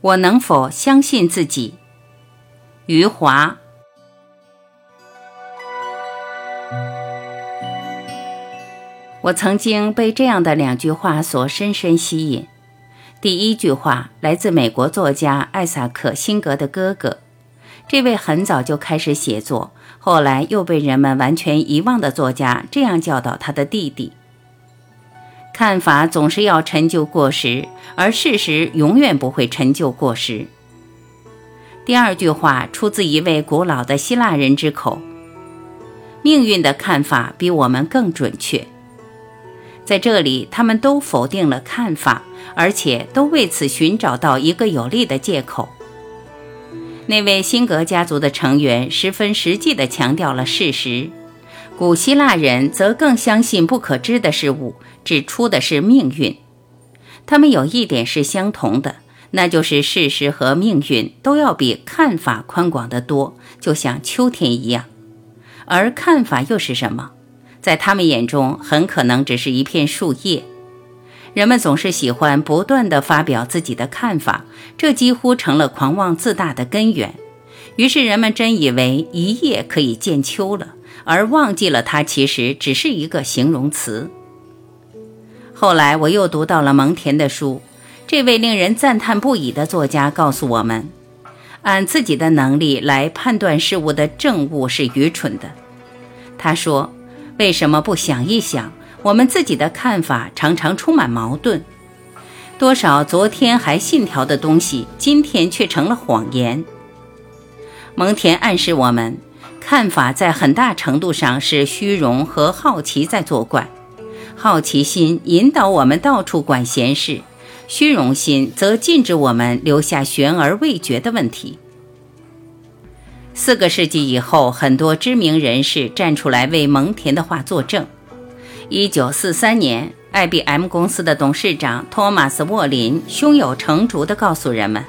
我能否相信自己？余华。我曾经被这样的两句话所深深吸引。第一句话来自美国作家艾萨克·辛格的哥哥，这位很早就开始写作，后来又被人们完全遗忘的作家，这样教导他的弟弟：看法总是要陈旧过时，而事实永远不会陈旧过时。第二句话出自一位古老的希腊人之口：命运的看法比我们更准确。在这里，他们都否定了看法，而且都为此寻找到一个有力的借口。那位辛格家族的成员十分实际地强调了事实，古希腊人则更相信不可知的事物，指出的是命运。他们有一点是相同的，那就是事实和命运都要比看法宽广得多，就像秋天一样。而看法又是什么？在他们眼中，很可能只是一片树叶。人们总是喜欢不断地发表自己的看法，这几乎成了狂妄自大的根源。于是，人们真以为一叶可以见秋了，而忘记了它其实只是一个形容词。后来，我又读到了蒙田的书，这位令人赞叹不已的作家告诉我们：按自己的能力来判断事物的正误是愚蠢的。他说。为什么不想一想，我们自己的看法常常充满矛盾？多少昨天还信条的东西，今天却成了谎言。蒙恬暗示我们，看法在很大程度上是虚荣和好奇在作怪。好奇心引导我们到处管闲事，虚荣心则禁止我们留下悬而未决的问题。四个世纪以后，很多知名人士站出来为蒙恬的话作证。一九四三年，IBM 公司的董事长托马斯·沃林胸有成竹地告诉人们：“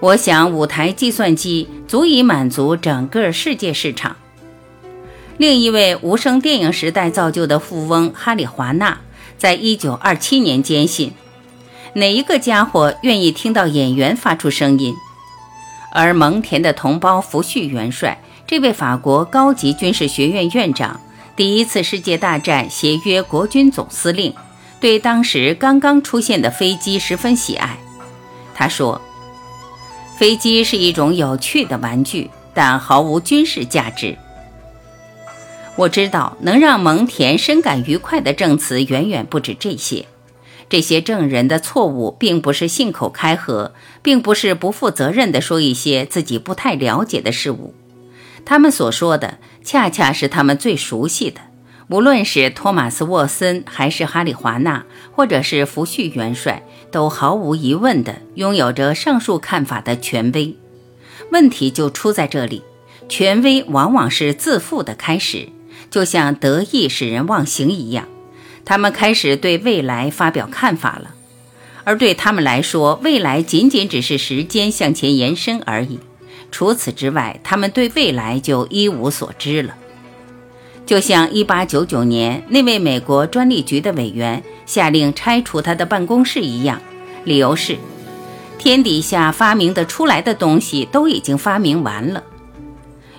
我想，五台计算机足以满足整个世界市场。”另一位无声电影时代造就的富翁哈里·华纳，在一九二七年坚信：“哪一个家伙愿意听到演员发出声音？”而蒙恬的同胞福煦元帅，这位法国高级军事学院院长，第一次世界大战协约国军总司令，对当时刚刚出现的飞机十分喜爱。他说：“飞机是一种有趣的玩具，但毫无军事价值。”我知道，能让蒙恬深感愉快的证词远远不止这些。这些证人的错误，并不是信口开河，并不是不负责任地说一些自己不太了解的事物。他们所说的，恰恰是他们最熟悉的。无论是托马斯·沃森，还是哈里·华纳，或者是福煦元帅，都毫无疑问地拥有着上述看法的权威。问题就出在这里：权威往往是自负的开始，就像得意使人忘形一样。他们开始对未来发表看法了，而对他们来说，未来仅仅只是时间向前延伸而已。除此之外，他们对未来就一无所知了。就像1899年那位美国专利局的委员下令拆除他的办公室一样，理由是：天底下发明的出来的东西都已经发明完了。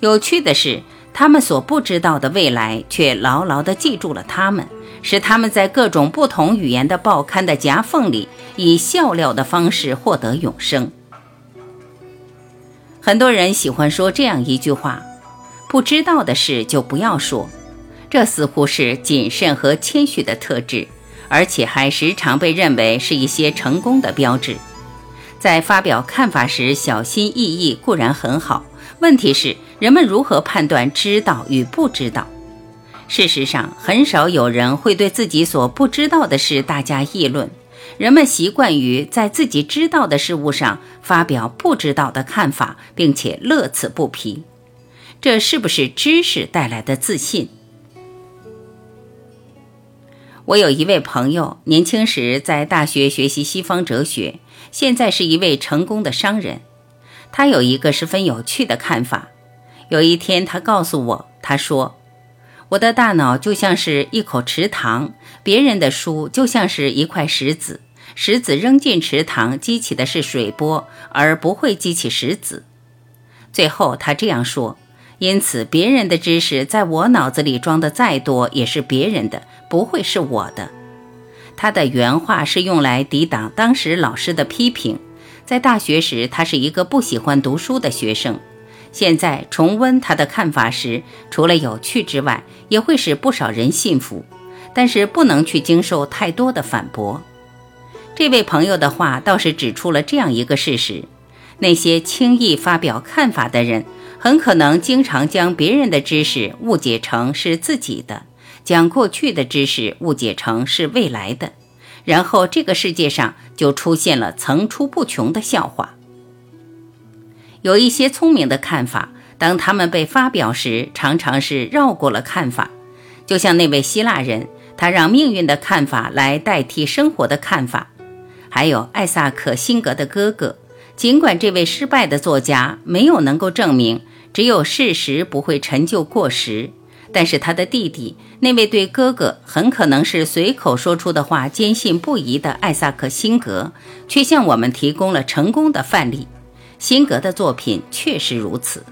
有趣的是，他们所不知道的未来，却牢牢地记住了他们。使他们在各种不同语言的报刊的夹缝里，以笑料的方式获得永生。很多人喜欢说这样一句话：“不知道的事就不要说。”这似乎是谨慎和谦虚的特质，而且还时常被认为是一些成功的标志。在发表看法时小心翼翼固然很好，问题是人们如何判断知道与不知道？事实上，很少有人会对自己所不知道的事大加议论。人们习惯于在自己知道的事物上发表不知道的看法，并且乐此不疲。这是不是知识带来的自信？我有一位朋友，年轻时在大学学习西方哲学，现在是一位成功的商人。他有一个十分有趣的看法。有一天，他告诉我，他说。我的大脑就像是一口池塘，别人的书就像是一块石子，石子扔进池塘激起的是水波，而不会激起石子。最后他这样说：因此，别人的知识在我脑子里装的再多，也是别人的，不会是我的。他的原话是用来抵挡当时老师的批评。在大学时，他是一个不喜欢读书的学生。现在重温他的看法时，除了有趣之外，也会使不少人信服。但是不能去经受太多的反驳。这位朋友的话倒是指出了这样一个事实：那些轻易发表看法的人，很可能经常将别人的知识误解成是自己的，将过去的知识误解成是未来的，然后这个世界上就出现了层出不穷的笑话。有一些聪明的看法，当他们被发表时，常常是绕过了看法，就像那位希腊人。他让命运的看法来代替生活的看法，还有艾萨克·辛格的哥哥。尽管这位失败的作家没有能够证明只有事实不会陈旧过时，但是他的弟弟，那位对哥哥很可能是随口说出的话坚信不疑的艾萨克·辛格，却向我们提供了成功的范例。辛格的作品确实如此。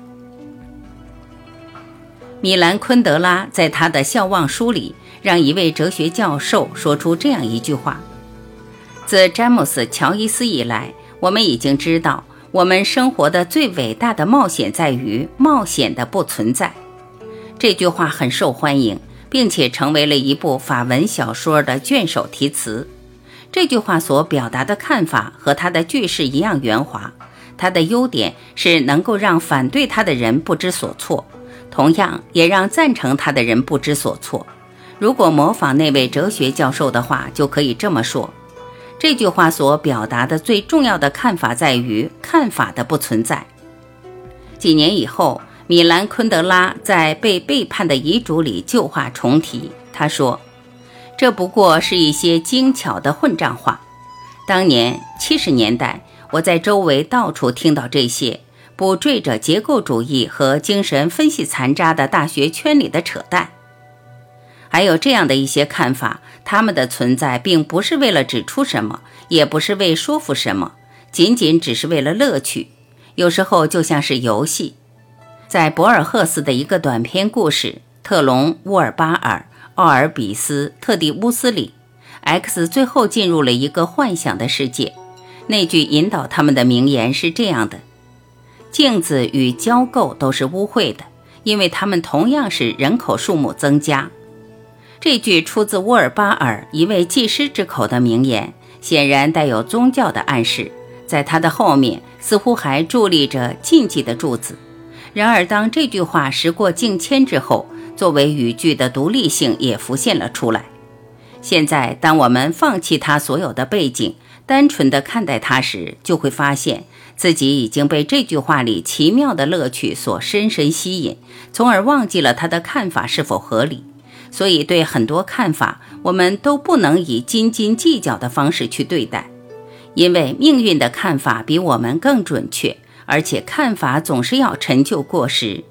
米兰·昆德拉在他的笑忘书里。让一位哲学教授说出这样一句话：自詹姆斯·乔伊斯以来，我们已经知道，我们生活的最伟大的冒险在于冒险的不存在。这句话很受欢迎，并且成为了一部法文小说的卷首题词。这句话所表达的看法和他的句式一样圆滑。他的优点是能够让反对他的人不知所措，同样也让赞成他的人不知所措。如果模仿那位哲学教授的话，就可以这么说：这句话所表达的最重要的看法在于看法的不存在。几年以后，米兰昆德拉在《被背叛的遗嘱》里旧话重提，他说：“这不过是一些精巧的混账话。当年七十年代，我在周围到处听到这些不缀着结构主义和精神分析残渣的大学圈里的扯淡。”还有这样的一些看法，他们的存在并不是为了指出什么，也不是为说服什么，仅仅只是为了乐趣。有时候就像是游戏。在博尔赫斯的一个短篇故事《特隆乌尔巴尔奥尔比斯特蒂乌斯》里，X 最后进入了一个幻想的世界。那句引导他们的名言是这样的：“镜子与交构都是污秽的，因为它们同样使人口数目增加。”这句出自沃尔巴尔一位技师之口的名言，显然带有宗教的暗示。在他的后面，似乎还伫立着禁忌的柱子。然而，当这句话时过境迁之后，作为语句的独立性也浮现了出来。现在，当我们放弃它所有的背景，单纯地看待它时，就会发现自己已经被这句话里奇妙的乐趣所深深吸引，从而忘记了他的看法是否合理。所以，对很多看法，我们都不能以斤斤计较的方式去对待，因为命运的看法比我们更准确，而且看法总是要陈旧过时。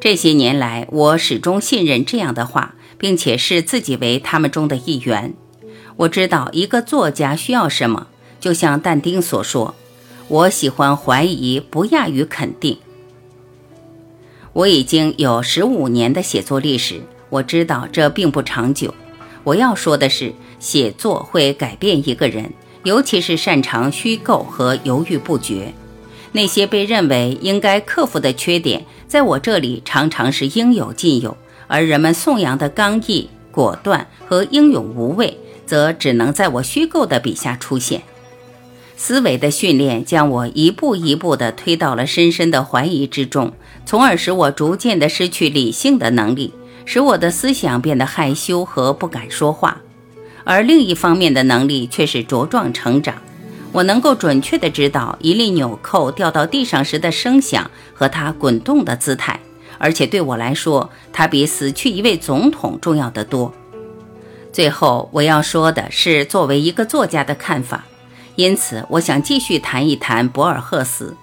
这些年来，我始终信任这样的话，并且视自己为他们中的一员。我知道一个作家需要什么，就像但丁所说：“我喜欢怀疑，不亚于肯定。”我已经有十五年的写作历史。我知道这并不长久。我要说的是，写作会改变一个人，尤其是擅长虚构和犹豫不决。那些被认为应该克服的缺点，在我这里常常是应有尽有；而人们颂扬的刚毅、果断和英勇无畏，则只能在我虚构的笔下出现。思维的训练将我一步一步地推到了深深的怀疑之中，从而使我逐渐地失去理性的能力。使我的思想变得害羞和不敢说话，而另一方面的能力却是茁壮成长。我能够准确地知道一粒纽扣掉到地上时的声响和它滚动的姿态，而且对我来说，它比死去一位总统重要得多。最后，我要说的是作为一个作家的看法。因此，我想继续谈一谈博尔赫斯，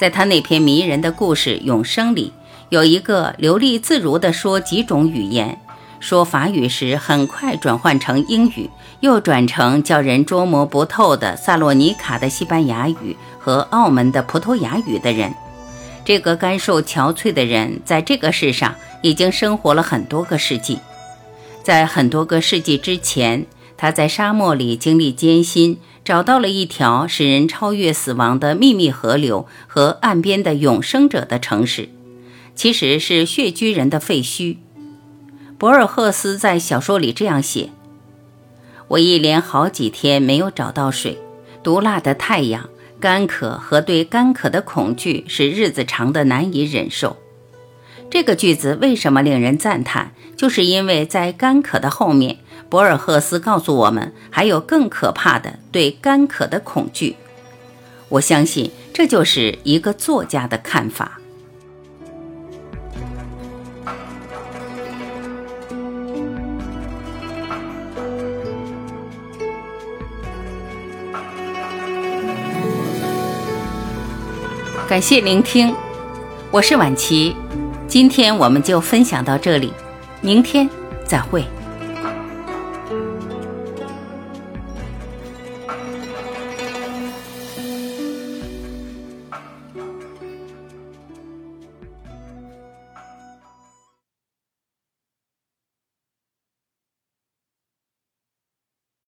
在他那篇迷人的故事《永生》里。有一个流利自如地说几种语言，说法语时很快转换成英语，又转成叫人捉摸不透的萨洛尼卡的西班牙语和澳门的葡萄牙语的人。这个干瘦憔悴的人，在这个世上已经生活了很多个世纪。在很多个世纪之前，他在沙漠里经历艰辛，找到了一条使人超越死亡的秘密河流和岸边的永生者的城市，其实是穴居人的废墟。博尔赫斯在小说里这样写：“我一连好几天没有找到水，毒辣的太阳。”干渴和对干渴的恐惧使日子长得难以忍受。这个句子为什么令人赞叹？就是因为在干渴的后面，博尔赫斯告诉我们还有更可怕的对干渴的恐惧。我相信这就是一个作家的看法。感谢聆听，我是婉琪，今天我们就分享到这里，明天再会。